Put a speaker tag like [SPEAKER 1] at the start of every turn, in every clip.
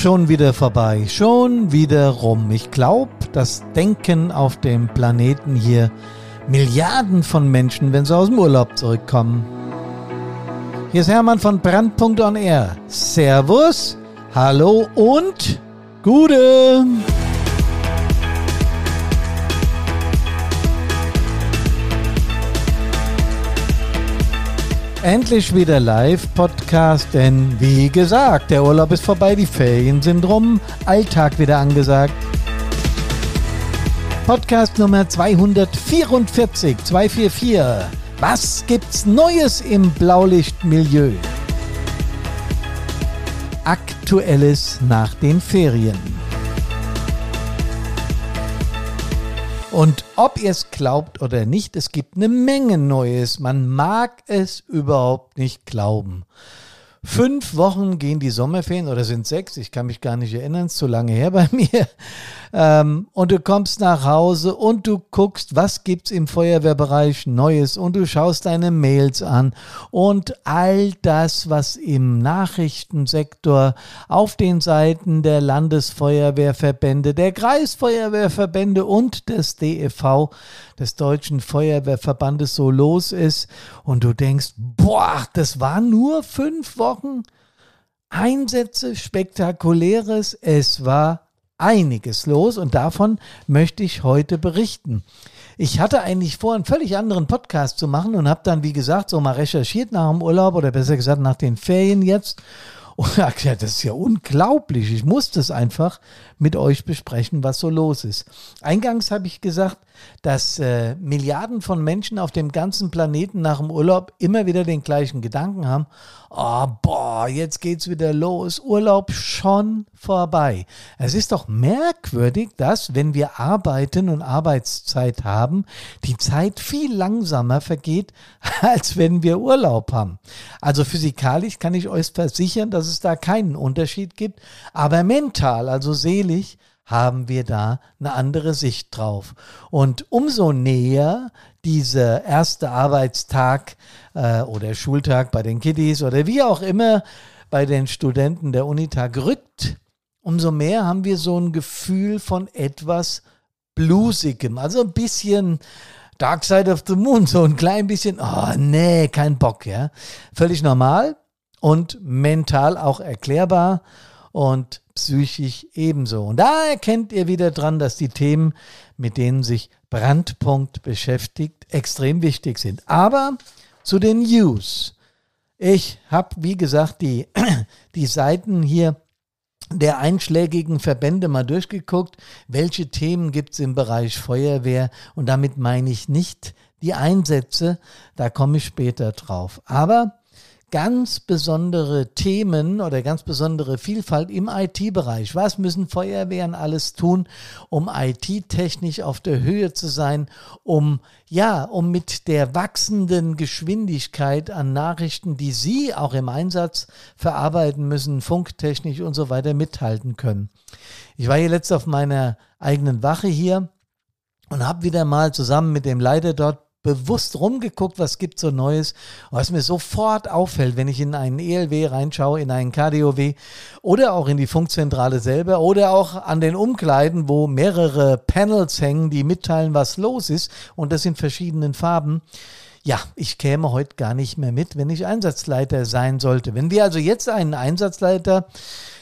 [SPEAKER 1] schon wieder vorbei, schon wieder rum. Ich glaube, das Denken auf dem Planeten hier Milliarden von Menschen, wenn sie aus dem Urlaub zurückkommen. Hier ist Hermann von Brandpunkt on Air. Servus, hallo und Gute. Endlich wieder Live-Podcast, denn wie gesagt, der Urlaub ist vorbei, die Ferien sind rum, Alltag wieder angesagt. Podcast Nummer 244, 244. Was gibt's Neues im Blaulichtmilieu? Aktuelles nach den Ferien. Und ob ihr es glaubt oder nicht, es gibt eine Menge Neues. Man mag es überhaupt nicht glauben. Fünf Wochen gehen die Sommerferien oder sind sechs, ich kann mich gar nicht erinnern, ist zu lange her bei mir. Ähm, und du kommst nach Hause und du guckst, was gibt's im Feuerwehrbereich Neues und du schaust deine Mails an und all das, was im Nachrichtensektor auf den Seiten der Landesfeuerwehrverbände, der Kreisfeuerwehrverbände und des DEV, des Deutschen Feuerwehrverbandes so los ist und du denkst, boah, das waren nur fünf Wochen. Einsätze, spektakuläres, es war einiges los und davon möchte ich heute berichten. Ich hatte eigentlich vor, einen völlig anderen Podcast zu machen und habe dann, wie gesagt, so mal recherchiert nach dem Urlaub oder besser gesagt nach den Ferien jetzt. Und ja, das ist ja unglaublich. Ich muss das einfach mit euch besprechen, was so los ist. Eingangs habe ich gesagt, dass äh, Milliarden von Menschen auf dem ganzen Planeten nach dem Urlaub immer wieder den gleichen Gedanken haben. Oh, boah, jetzt geht's wieder los. Urlaub schon vorbei. Es ist doch merkwürdig, dass, wenn wir arbeiten und Arbeitszeit haben, die Zeit viel langsamer vergeht, als wenn wir Urlaub haben. Also physikalisch kann ich euch versichern, dass es da keinen Unterschied gibt, aber mental, also seelisch, haben wir da eine andere Sicht drauf. Und umso näher dieser erste Arbeitstag äh, oder Schultag bei den Kiddies oder wie auch immer bei den Studenten der Unitag rückt, umso mehr haben wir so ein Gefühl von etwas Bluesigem, also ein bisschen Dark Side of the Moon, so ein klein bisschen, oh nee, kein Bock, ja. Völlig normal und mental auch erklärbar und psychisch ebenso. Und da erkennt ihr wieder dran, dass die Themen, mit denen sich Brandpunkt beschäftigt, extrem wichtig sind. Aber zu den News. Ich habe, wie gesagt, die, die Seiten hier der einschlägigen Verbände mal durchgeguckt, welche Themen gibt es im Bereich Feuerwehr und damit meine ich nicht die Einsätze, da komme ich später drauf. Aber ganz besondere Themen oder ganz besondere Vielfalt im IT-Bereich. Was müssen Feuerwehren alles tun, um IT-technisch auf der Höhe zu sein, um ja, um mit der wachsenden Geschwindigkeit an Nachrichten, die Sie auch im Einsatz verarbeiten müssen, funktechnisch und so weiter mithalten können. Ich war hier letzt auf meiner eigenen Wache hier und habe wieder mal zusammen mit dem Leiter dort bewusst rumgeguckt, was gibt so Neues, was mir sofort auffällt, wenn ich in einen ELW reinschaue, in einen KDOW oder auch in die Funkzentrale selber oder auch an den Umkleiden, wo mehrere Panels hängen, die mitteilen, was los ist und das in verschiedenen Farben. Ja, ich käme heute gar nicht mehr mit, wenn ich Einsatzleiter sein sollte. Wenn wir also jetzt einen Einsatzleiter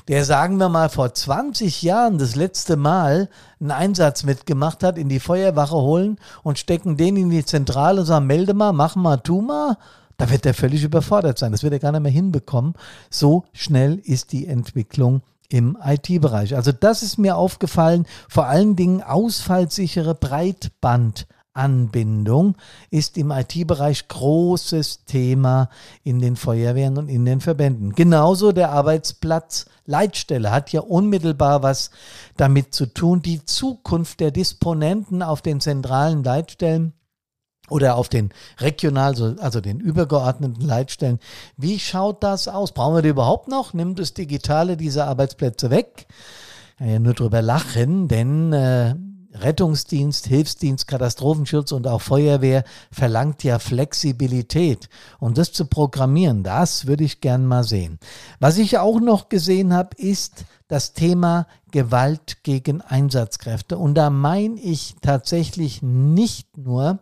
[SPEAKER 1] der, sagen wir mal, vor 20 Jahren das letzte Mal einen Einsatz mitgemacht hat, in die Feuerwache holen und stecken den in die Zentrale und sagen, melde mal, mach mal, tu mal, da wird der völlig überfordert sein. Das wird er gar nicht mehr hinbekommen. So schnell ist die Entwicklung im IT-Bereich. Also das ist mir aufgefallen, vor allen Dingen ausfallsichere Breitband. Anbindung ist im IT-Bereich großes Thema in den Feuerwehren und in den Verbänden. Genauso der Arbeitsplatz Leitstelle hat ja unmittelbar was damit zu tun. Die Zukunft der Disponenten auf den zentralen Leitstellen oder auf den regional, also den übergeordneten Leitstellen. Wie schaut das aus? Brauchen wir die überhaupt noch? Nimmt das Digitale diese Arbeitsplätze weg? Ja nur drüber lachen, denn äh, Rettungsdienst, Hilfsdienst, Katastrophenschutz und auch Feuerwehr verlangt ja Flexibilität. Und das zu programmieren, das würde ich gern mal sehen. Was ich auch noch gesehen habe, ist das Thema Gewalt gegen Einsatzkräfte. Und da meine ich tatsächlich nicht nur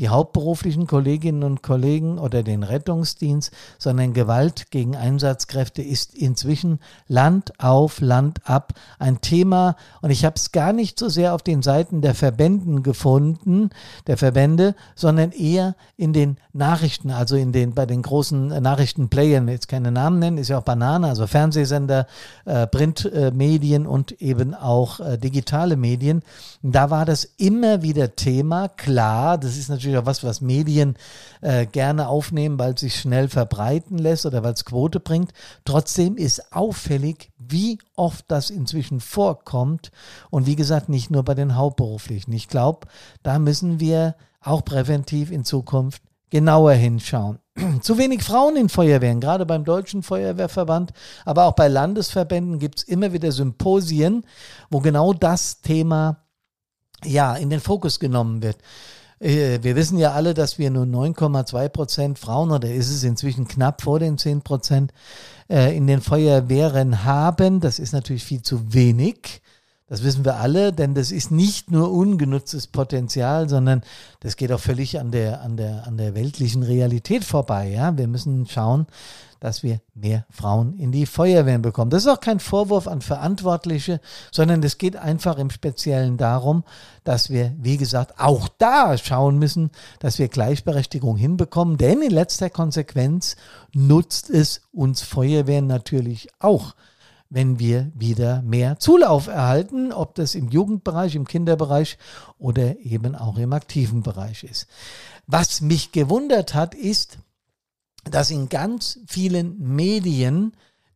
[SPEAKER 1] die hauptberuflichen Kolleginnen und Kollegen oder den Rettungsdienst, sondern Gewalt gegen Einsatzkräfte ist inzwischen Land auf Land ab ein Thema. Und ich habe es gar nicht so sehr auf den Seiten der Verbänden gefunden, der Verbände, sondern eher in den Nachrichten, also in den bei den großen Nachrichtenplayern, jetzt keine Namen nennen, ist ja auch Banane, also Fernsehsender, äh, Printmedien äh, und eben auch äh, digitale Medien. Da war das immer wieder Thema. Klar, das ist natürlich natürlich auch was, was Medien äh, gerne aufnehmen, weil es sich schnell verbreiten lässt oder weil es Quote bringt. Trotzdem ist auffällig, wie oft das inzwischen vorkommt. Und wie gesagt, nicht nur bei den Hauptberuflichen. Ich glaube, da müssen wir auch präventiv in Zukunft genauer hinschauen. Zu wenig Frauen in Feuerwehren, gerade beim Deutschen Feuerwehrverband, aber auch bei Landesverbänden gibt es immer wieder Symposien, wo genau das Thema ja in den Fokus genommen wird. Äh, wir wissen ja alle, dass wir nur 9,2 Prozent Frauen, oder ist es inzwischen knapp vor den 10 Prozent, äh, in den Feuerwehren haben. Das ist natürlich viel zu wenig. Das wissen wir alle, denn das ist nicht nur ungenutztes Potenzial, sondern das geht auch völlig an der, an der, an der weltlichen Realität vorbei. Ja? Wir müssen schauen, dass wir mehr Frauen in die Feuerwehren bekommen. Das ist auch kein Vorwurf an Verantwortliche, sondern es geht einfach im Speziellen darum, dass wir, wie gesagt, auch da schauen müssen, dass wir Gleichberechtigung hinbekommen. Denn in letzter Konsequenz nutzt es uns Feuerwehren natürlich auch wenn wir wieder mehr Zulauf erhalten, ob das im Jugendbereich, im Kinderbereich oder eben auch im aktiven Bereich ist. Was mich gewundert hat, ist, dass in ganz vielen Medien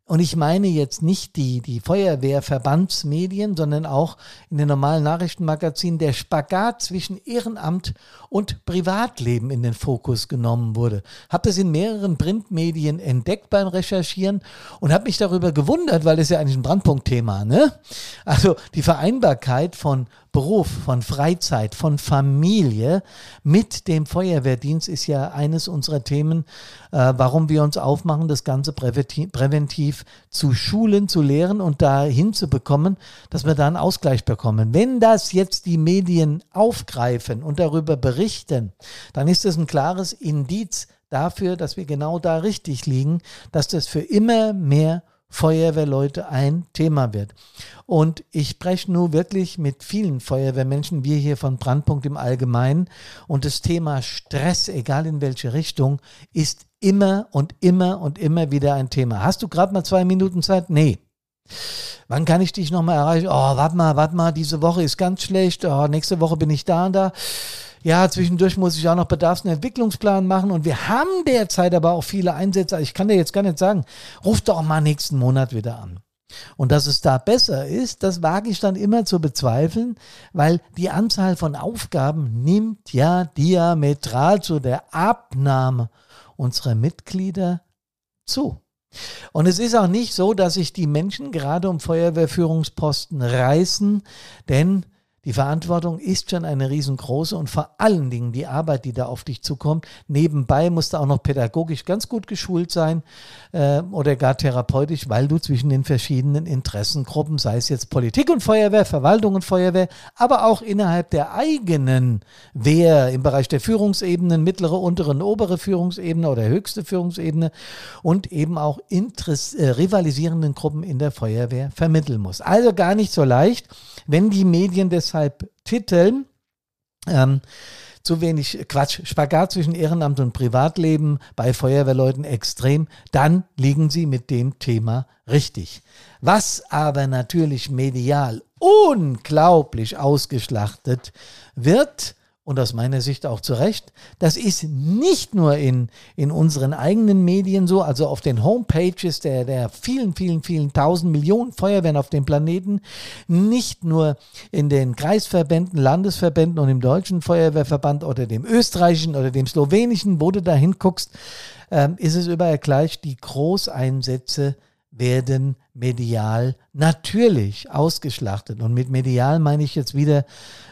[SPEAKER 1] und ich meine jetzt nicht die, die Feuerwehrverbandsmedien, sondern auch in den normalen Nachrichtenmagazinen der Spagat zwischen Ehrenamt und Privatleben in den Fokus genommen wurde. Habe das in mehreren Printmedien entdeckt beim Recherchieren und habe mich darüber gewundert, weil das ja eigentlich ein Brandpunktthema, ne? Also die Vereinbarkeit von Beruf, von Freizeit, von Familie mit dem Feuerwehrdienst ist ja eines unserer Themen, äh, warum wir uns aufmachen, das Ganze präventiv, präventiv zu schulen, zu lehren und dahin zu bekommen, dass wir da einen Ausgleich bekommen. Wenn das jetzt die Medien aufgreifen und darüber berichten, dann ist das ein klares Indiz dafür, dass wir genau da richtig liegen, dass das für immer mehr Feuerwehrleute ein Thema wird. Und ich spreche nur wirklich mit vielen Feuerwehrmenschen, wir hier von Brandpunkt im Allgemeinen. Und das Thema Stress, egal in welche Richtung, ist immer und immer und immer wieder ein Thema. Hast du gerade mal zwei Minuten Zeit? Nee. Wann kann ich dich nochmal erreichen? Oh, warte mal, warte mal, diese Woche ist ganz schlecht. Oh, nächste Woche bin ich da und da ja, zwischendurch muss ich auch noch Bedarfs- und Entwicklungsplan machen und wir haben derzeit aber auch viele Einsätze. Ich kann dir jetzt gar nicht sagen, ruf doch mal nächsten Monat wieder an. Und dass es da besser ist, das wage ich dann immer zu bezweifeln, weil die Anzahl von Aufgaben nimmt ja diametral zu der Abnahme unserer Mitglieder zu. Und es ist auch nicht so, dass sich die Menschen gerade um Feuerwehrführungsposten reißen, denn die Verantwortung ist schon eine riesengroße und vor allen Dingen die Arbeit, die da auf dich zukommt. Nebenbei musst du auch noch pädagogisch ganz gut geschult sein äh, oder gar therapeutisch, weil du zwischen den verschiedenen Interessengruppen, sei es jetzt Politik und Feuerwehr, Verwaltung und Feuerwehr, aber auch innerhalb der eigenen Wehr im Bereich der Führungsebenen, mittlere, untere und obere Führungsebene oder höchste Führungsebene und eben auch Interess äh, rivalisierenden Gruppen in der Feuerwehr vermitteln muss. Also gar nicht so leicht, wenn die Medien des deshalb titeln. Ähm, zu wenig Quatsch, Spagat zwischen Ehrenamt und Privatleben bei Feuerwehrleuten extrem, dann liegen sie mit dem Thema richtig. Was aber natürlich medial unglaublich ausgeschlachtet wird, und aus meiner Sicht auch zu Recht, das ist nicht nur in, in unseren eigenen Medien so, also auf den Homepages der, der vielen, vielen, vielen tausend Millionen Feuerwehren auf dem Planeten, nicht nur in den Kreisverbänden, Landesverbänden und im Deutschen Feuerwehrverband oder dem österreichischen oder dem slowenischen, wo du da hinguckst, äh, ist es überall gleich, die Großeinsätze werden medial natürlich ausgeschlachtet. Und mit medial meine ich jetzt wieder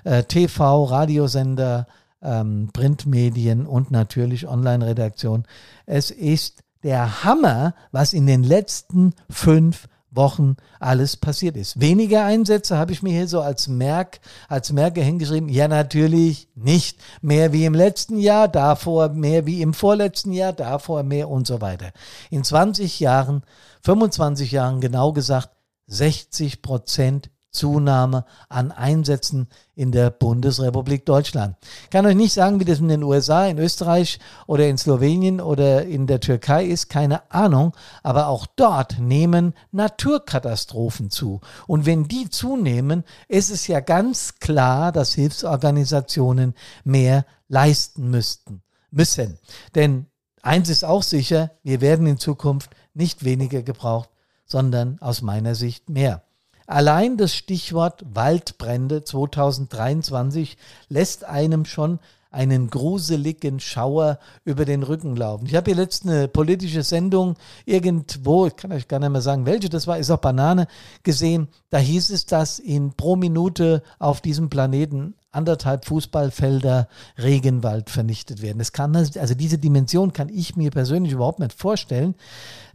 [SPEAKER 1] äh, TV, Radiosender, ähm, Printmedien und natürlich Online-Redaktion. Es ist der Hammer, was in den letzten fünf Wochen alles passiert ist. Weniger Einsätze habe ich mir hier so als Merk, als Merke hingeschrieben. Ja, natürlich nicht. Mehr wie im letzten Jahr, davor mehr wie im vorletzten Jahr, davor mehr und so weiter. In 20 Jahren, 25 Jahren genau gesagt, 60 Prozent Zunahme an Einsätzen in der Bundesrepublik Deutschland. Ich kann euch nicht sagen, wie das in den USA, in Österreich oder in Slowenien oder in der Türkei ist, keine Ahnung, aber auch dort nehmen Naturkatastrophen zu. Und wenn die zunehmen, ist es ja ganz klar, dass Hilfsorganisationen mehr leisten müssten, müssen. Denn eins ist auch sicher, wir werden in Zukunft nicht weniger gebraucht, sondern aus meiner Sicht mehr. Allein das Stichwort Waldbrände 2023 lässt einem schon einen gruseligen Schauer über den Rücken laufen. Ich habe hier letzte eine politische Sendung irgendwo, ich kann euch gar nicht mehr sagen, welche das war, ist auch Banane gesehen. Da hieß es, dass in pro Minute auf diesem Planeten anderthalb Fußballfelder Regenwald vernichtet werden. Das kann, also diese Dimension kann ich mir persönlich überhaupt nicht vorstellen.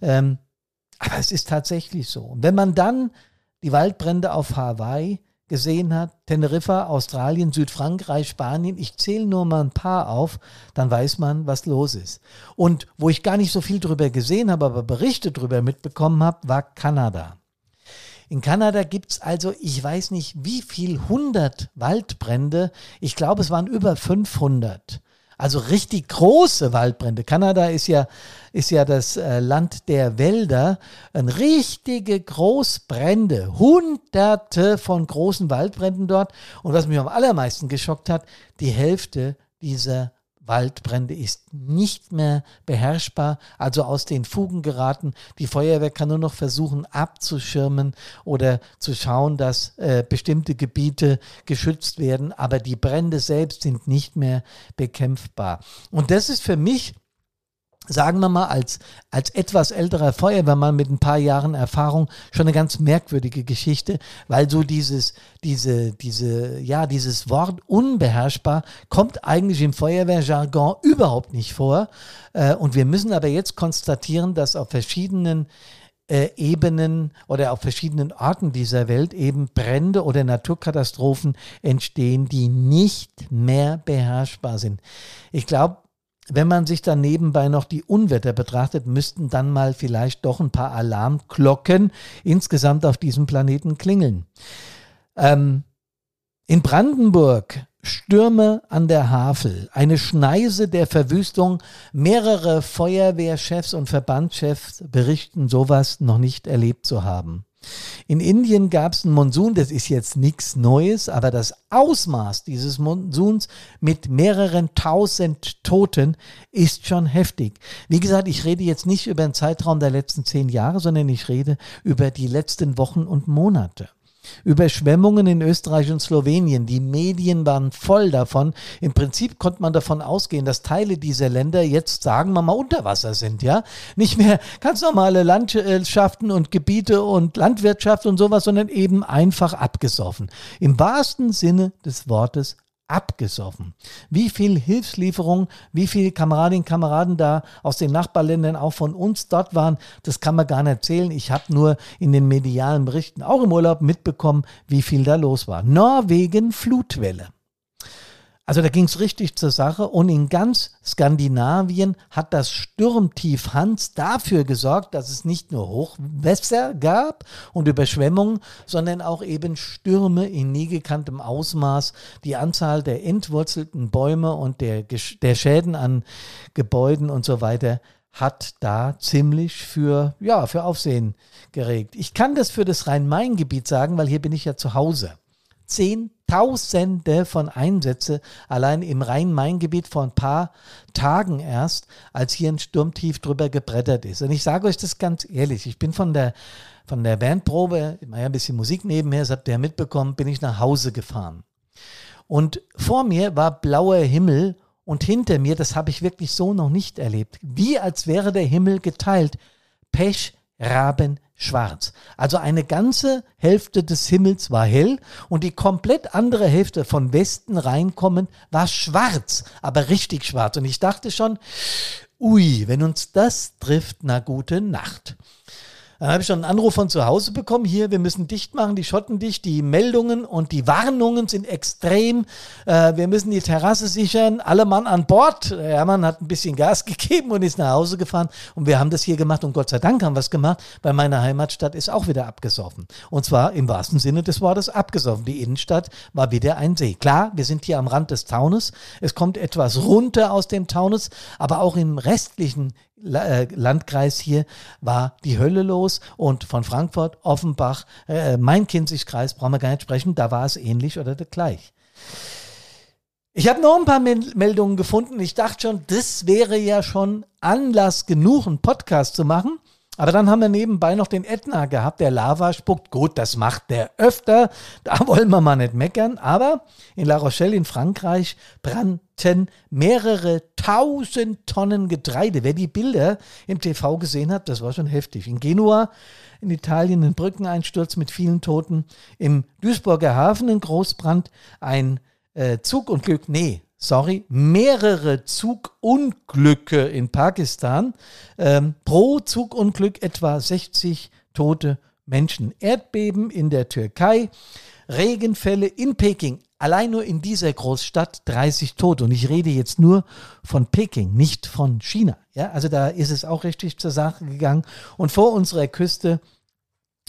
[SPEAKER 1] Ähm, aber es ist tatsächlich so. Und wenn man dann die Waldbrände auf Hawaii gesehen hat, Teneriffa, Australien, Südfrankreich, Spanien, ich zähle nur mal ein paar auf, dann weiß man, was los ist. Und wo ich gar nicht so viel drüber gesehen habe, aber Berichte drüber mitbekommen habe, war Kanada. In Kanada gibt es also, ich weiß nicht wie viel, 100 Waldbrände. Ich glaube, es waren über 500. Also richtig große Waldbrände. Kanada ist ja, ist ja das äh, Land der Wälder. Ein richtige Großbrände. Hunderte von großen Waldbränden dort. Und was mich am allermeisten geschockt hat, die Hälfte dieser Waldbrände ist nicht mehr beherrschbar, also aus den Fugen geraten. Die Feuerwehr kann nur noch versuchen abzuschirmen oder zu schauen, dass äh, bestimmte Gebiete geschützt werden, aber die Brände selbst sind nicht mehr bekämpfbar. Und das ist für mich sagen wir mal, als, als etwas älterer Feuerwehrmann mit ein paar Jahren Erfahrung schon eine ganz merkwürdige Geschichte, weil so dieses, diese, diese, ja, dieses Wort unbeherrschbar kommt eigentlich im Feuerwehrjargon überhaupt nicht vor. Äh, und wir müssen aber jetzt konstatieren, dass auf verschiedenen äh, Ebenen oder auf verschiedenen Orten dieser Welt eben Brände oder Naturkatastrophen entstehen, die nicht mehr beherrschbar sind. Ich glaube, wenn man sich dann nebenbei noch die Unwetter betrachtet, müssten dann mal vielleicht doch ein paar Alarmglocken insgesamt auf diesem Planeten klingeln. Ähm, in Brandenburg Stürme an der Havel, eine Schneise der Verwüstung. Mehrere Feuerwehrchefs und Verbandschefs berichten sowas noch nicht erlebt zu haben. In Indien gab es einen Monsun, das ist jetzt nichts Neues, aber das Ausmaß dieses Monsuns mit mehreren tausend Toten ist schon heftig. Wie gesagt, ich rede jetzt nicht über den Zeitraum der letzten zehn Jahre, sondern ich rede über die letzten Wochen und Monate. Überschwemmungen in Österreich und Slowenien. Die Medien waren voll davon. Im Prinzip konnte man davon ausgehen, dass Teile dieser Länder jetzt, sagen wir mal, unter Wasser sind, ja. Nicht mehr ganz normale Landschaften und Gebiete und Landwirtschaft und sowas, sondern eben einfach abgesoffen. Im wahrsten Sinne des Wortes abgesoffen. Wie viel Hilfslieferung, wie viele Kameradinnen und Kameraden da aus den Nachbarländern auch von uns dort waren, das kann man gar nicht erzählen. Ich habe nur in den medialen Berichten, auch im Urlaub, mitbekommen, wie viel da los war. Norwegen Flutwelle. Also da ging es richtig zur Sache und in ganz Skandinavien hat das Sturmtief Hans dafür gesorgt, dass es nicht nur Hochwässer gab und Überschwemmungen, sondern auch eben Stürme in nie gekanntem Ausmaß. Die Anzahl der entwurzelten Bäume und der, der Schäden an Gebäuden und so weiter hat da ziemlich für, ja, für Aufsehen geregt. Ich kann das für das Rhein-Main-Gebiet sagen, weil hier bin ich ja zu Hause. Zehntausende von Einsätze allein im Rhein-Main-Gebiet vor ein paar Tagen erst, als hier ein Sturmtief drüber gebrettert ist. Und ich sage euch das ganz ehrlich, ich bin von der, von der Bandprobe, immer ein bisschen Musik nebenher, das habt ihr mitbekommen, bin ich nach Hause gefahren. Und vor mir war blauer Himmel und hinter mir, das habe ich wirklich so noch nicht erlebt, wie als wäre der Himmel geteilt. Pech, Raben, schwarz. Also eine ganze Hälfte des Himmels war hell und die komplett andere Hälfte von Westen reinkommend war schwarz, aber richtig schwarz. Und ich dachte schon, ui, wenn uns das trifft, na gute Nacht. Dann habe ich schon einen Anruf von zu Hause bekommen. Hier, wir müssen dicht machen, die Schotten dicht. Die Meldungen und die Warnungen sind extrem. Äh, wir müssen die Terrasse sichern. Alle Mann an Bord. Hermann hat ein bisschen Gas gegeben und ist nach Hause gefahren. Und wir haben das hier gemacht. Und Gott sei Dank haben wir es gemacht, weil meine Heimatstadt ist auch wieder abgesoffen. Und zwar im wahrsten Sinne des Wortes abgesoffen. Die Innenstadt war wieder ein See. Klar, wir sind hier am Rand des Taunes. Es kommt etwas runter aus dem Taunus, aber auch im restlichen Landkreis hier war die Hölle los und von Frankfurt, Offenbach, äh, Main-Kinzig-Kreis brauchen wir gar nicht sprechen, da war es ähnlich oder gleich. Ich habe noch ein paar Meldungen gefunden. Ich dachte schon, das wäre ja schon Anlass genug, einen Podcast zu machen. Aber dann haben wir nebenbei noch den Ätna gehabt, der Lava spuckt. Gut, das macht der öfter. Da wollen wir mal nicht meckern. Aber in La Rochelle in Frankreich brannten mehrere tausend Tonnen Getreide. Wer die Bilder im TV gesehen hat, das war schon heftig. In Genua, in Italien, ein Brückeneinsturz mit vielen Toten. Im Duisburger Hafen ein Großbrand. Ein äh, Zugunglück, nee, sorry, mehrere Zugunglücke in Pakistan. Ähm, pro Zugunglück etwa 60 tote Menschen. Erdbeben in der Türkei, Regenfälle in Peking. Allein nur in dieser Großstadt 30 Tote. Und ich rede jetzt nur von Peking, nicht von China. Ja, also da ist es auch richtig zur Sache gegangen. Und vor unserer Küste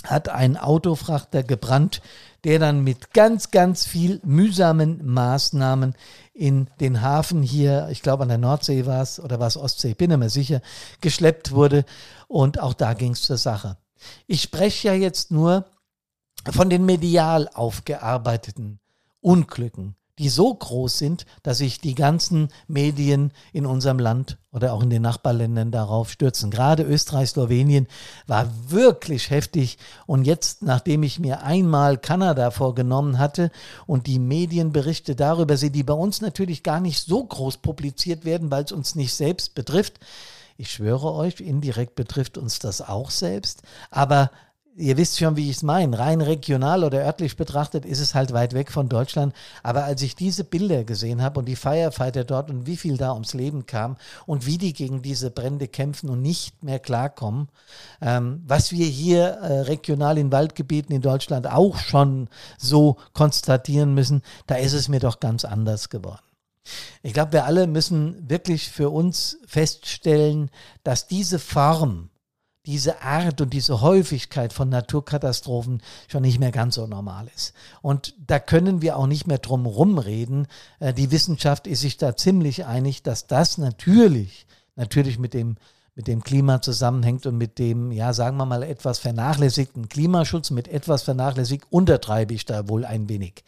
[SPEAKER 1] hat ein Autofrachter gebrannt, der dann mit ganz, ganz viel mühsamen Maßnahmen in den Hafen hier, ich glaube an der Nordsee war es oder war es Ostsee, bin mehr sicher, geschleppt wurde. Und auch da ging es zur Sache. Ich spreche ja jetzt nur von den medial aufgearbeiteten Unglücken die so groß sind, dass sich die ganzen Medien in unserem Land oder auch in den Nachbarländern darauf stürzen. Gerade Österreich, Slowenien war wirklich heftig. Und jetzt, nachdem ich mir einmal Kanada vorgenommen hatte und die Medienberichte darüber sehe, die bei uns natürlich gar nicht so groß publiziert werden, weil es uns nicht selbst betrifft, ich schwöre euch, indirekt betrifft uns das auch selbst. Aber ihr wisst schon, wie ich es meine. Rein regional oder örtlich betrachtet ist es halt weit weg von Deutschland. Aber als ich diese Bilder gesehen habe und die Firefighter dort und wie viel da ums Leben kam und wie die gegen diese Brände kämpfen und nicht mehr klarkommen, ähm, was wir hier äh, regional in Waldgebieten in Deutschland auch schon so konstatieren müssen, da ist es mir doch ganz anders geworden. Ich glaube, wir alle müssen wirklich für uns feststellen, dass diese Form diese Art und diese Häufigkeit von Naturkatastrophen schon nicht mehr ganz so normal ist. Und da können wir auch nicht mehr drum rumreden. Äh, die Wissenschaft ist sich da ziemlich einig, dass das natürlich, natürlich mit dem mit dem Klima zusammenhängt und mit dem, ja, sagen wir mal, etwas vernachlässigten Klimaschutz, mit etwas vernachlässigt, untertreibe ich da wohl ein wenig.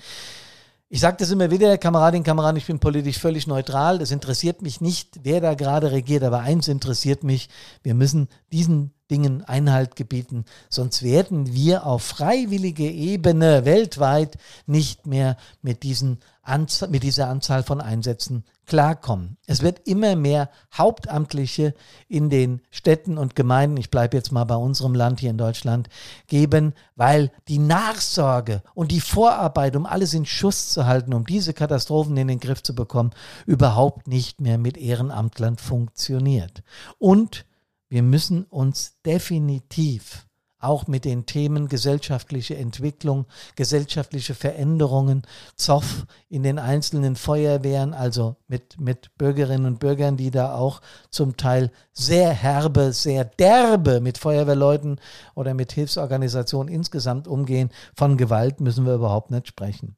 [SPEAKER 1] Ich sage das immer wieder, Kameradin, Kamerad, ich bin politisch völlig neutral. Das interessiert mich nicht, wer da gerade regiert, aber eins interessiert mich, wir müssen diesen Dingen Einhalt gebieten, sonst werden wir auf freiwillige Ebene weltweit nicht mehr mit, diesen Anzahl, mit dieser Anzahl von Einsätzen klarkommen. Es wird immer mehr Hauptamtliche in den Städten und Gemeinden, ich bleibe jetzt mal bei unserem Land hier in Deutschland, geben, weil die Nachsorge und die Vorarbeit, um alles in Schuss zu halten, um diese Katastrophen in den Griff zu bekommen, überhaupt nicht mehr mit Ehrenamtlern funktioniert. Und wir müssen uns definitiv auch mit den Themen gesellschaftliche Entwicklung, gesellschaftliche Veränderungen, Zoff in den einzelnen Feuerwehren, also mit, mit Bürgerinnen und Bürgern, die da auch zum Teil sehr herbe, sehr derbe mit Feuerwehrleuten oder mit Hilfsorganisationen insgesamt umgehen. Von Gewalt müssen wir überhaupt nicht sprechen.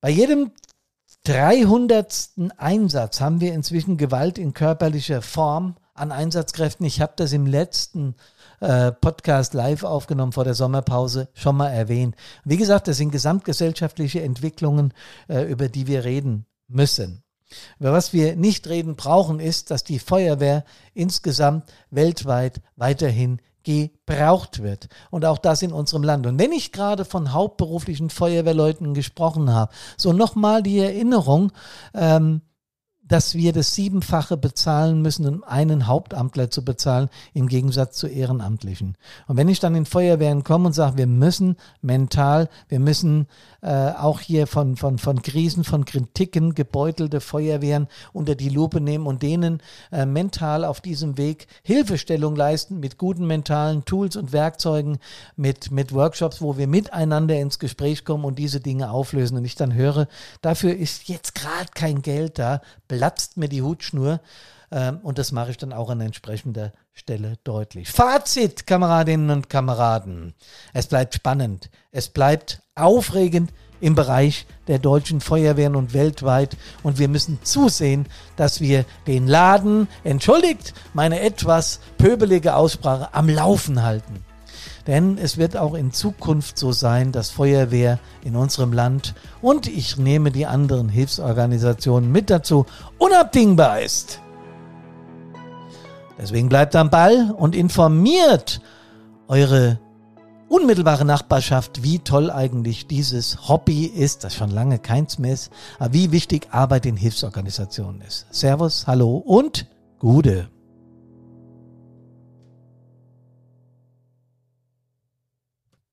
[SPEAKER 1] Bei jedem 300. Einsatz haben wir inzwischen Gewalt in körperlicher Form an Einsatzkräften. Ich habe das im letzten äh, Podcast live aufgenommen vor der Sommerpause schon mal erwähnt. Wie gesagt, das sind gesamtgesellschaftliche Entwicklungen, äh, über die wir reden müssen. Über was wir nicht reden brauchen, ist, dass die Feuerwehr insgesamt weltweit weiterhin gebraucht wird. Und auch das in unserem Land. Und wenn ich gerade von hauptberuflichen Feuerwehrleuten gesprochen habe, so nochmal die Erinnerung, ähm, dass wir das Siebenfache bezahlen müssen, um einen Hauptamtler zu bezahlen, im Gegensatz zu Ehrenamtlichen. Und wenn ich dann in Feuerwehren komme und sage, wir müssen mental, wir müssen äh, auch hier von, von, von Krisen, von Kritiken gebeutelte Feuerwehren unter die Lupe nehmen und denen äh, mental auf diesem Weg Hilfestellung leisten mit guten mentalen Tools und Werkzeugen, mit, mit Workshops, wo wir miteinander ins Gespräch kommen und diese Dinge auflösen. Und ich dann höre, dafür ist jetzt gerade kein Geld da, platzt mir die Hutschnur. Ähm, und das mache ich dann auch an entsprechender Stelle deutlich. Fazit, Kameradinnen und Kameraden. Es bleibt spannend. Es bleibt aufregend im Bereich der deutschen Feuerwehren und weltweit. Und wir müssen zusehen, dass wir den Laden, entschuldigt meine etwas pöbelige Aussprache, am Laufen halten. Denn es wird auch in Zukunft so sein, dass Feuerwehr in unserem Land und ich nehme die anderen Hilfsorganisationen mit dazu unabdingbar ist. Deswegen bleibt am Ball und informiert eure unmittelbare Nachbarschaft, wie toll eigentlich dieses Hobby ist, das schon lange keins mehr ist, aber wie wichtig Arbeit in Hilfsorganisationen ist. Servus, hallo und Gude.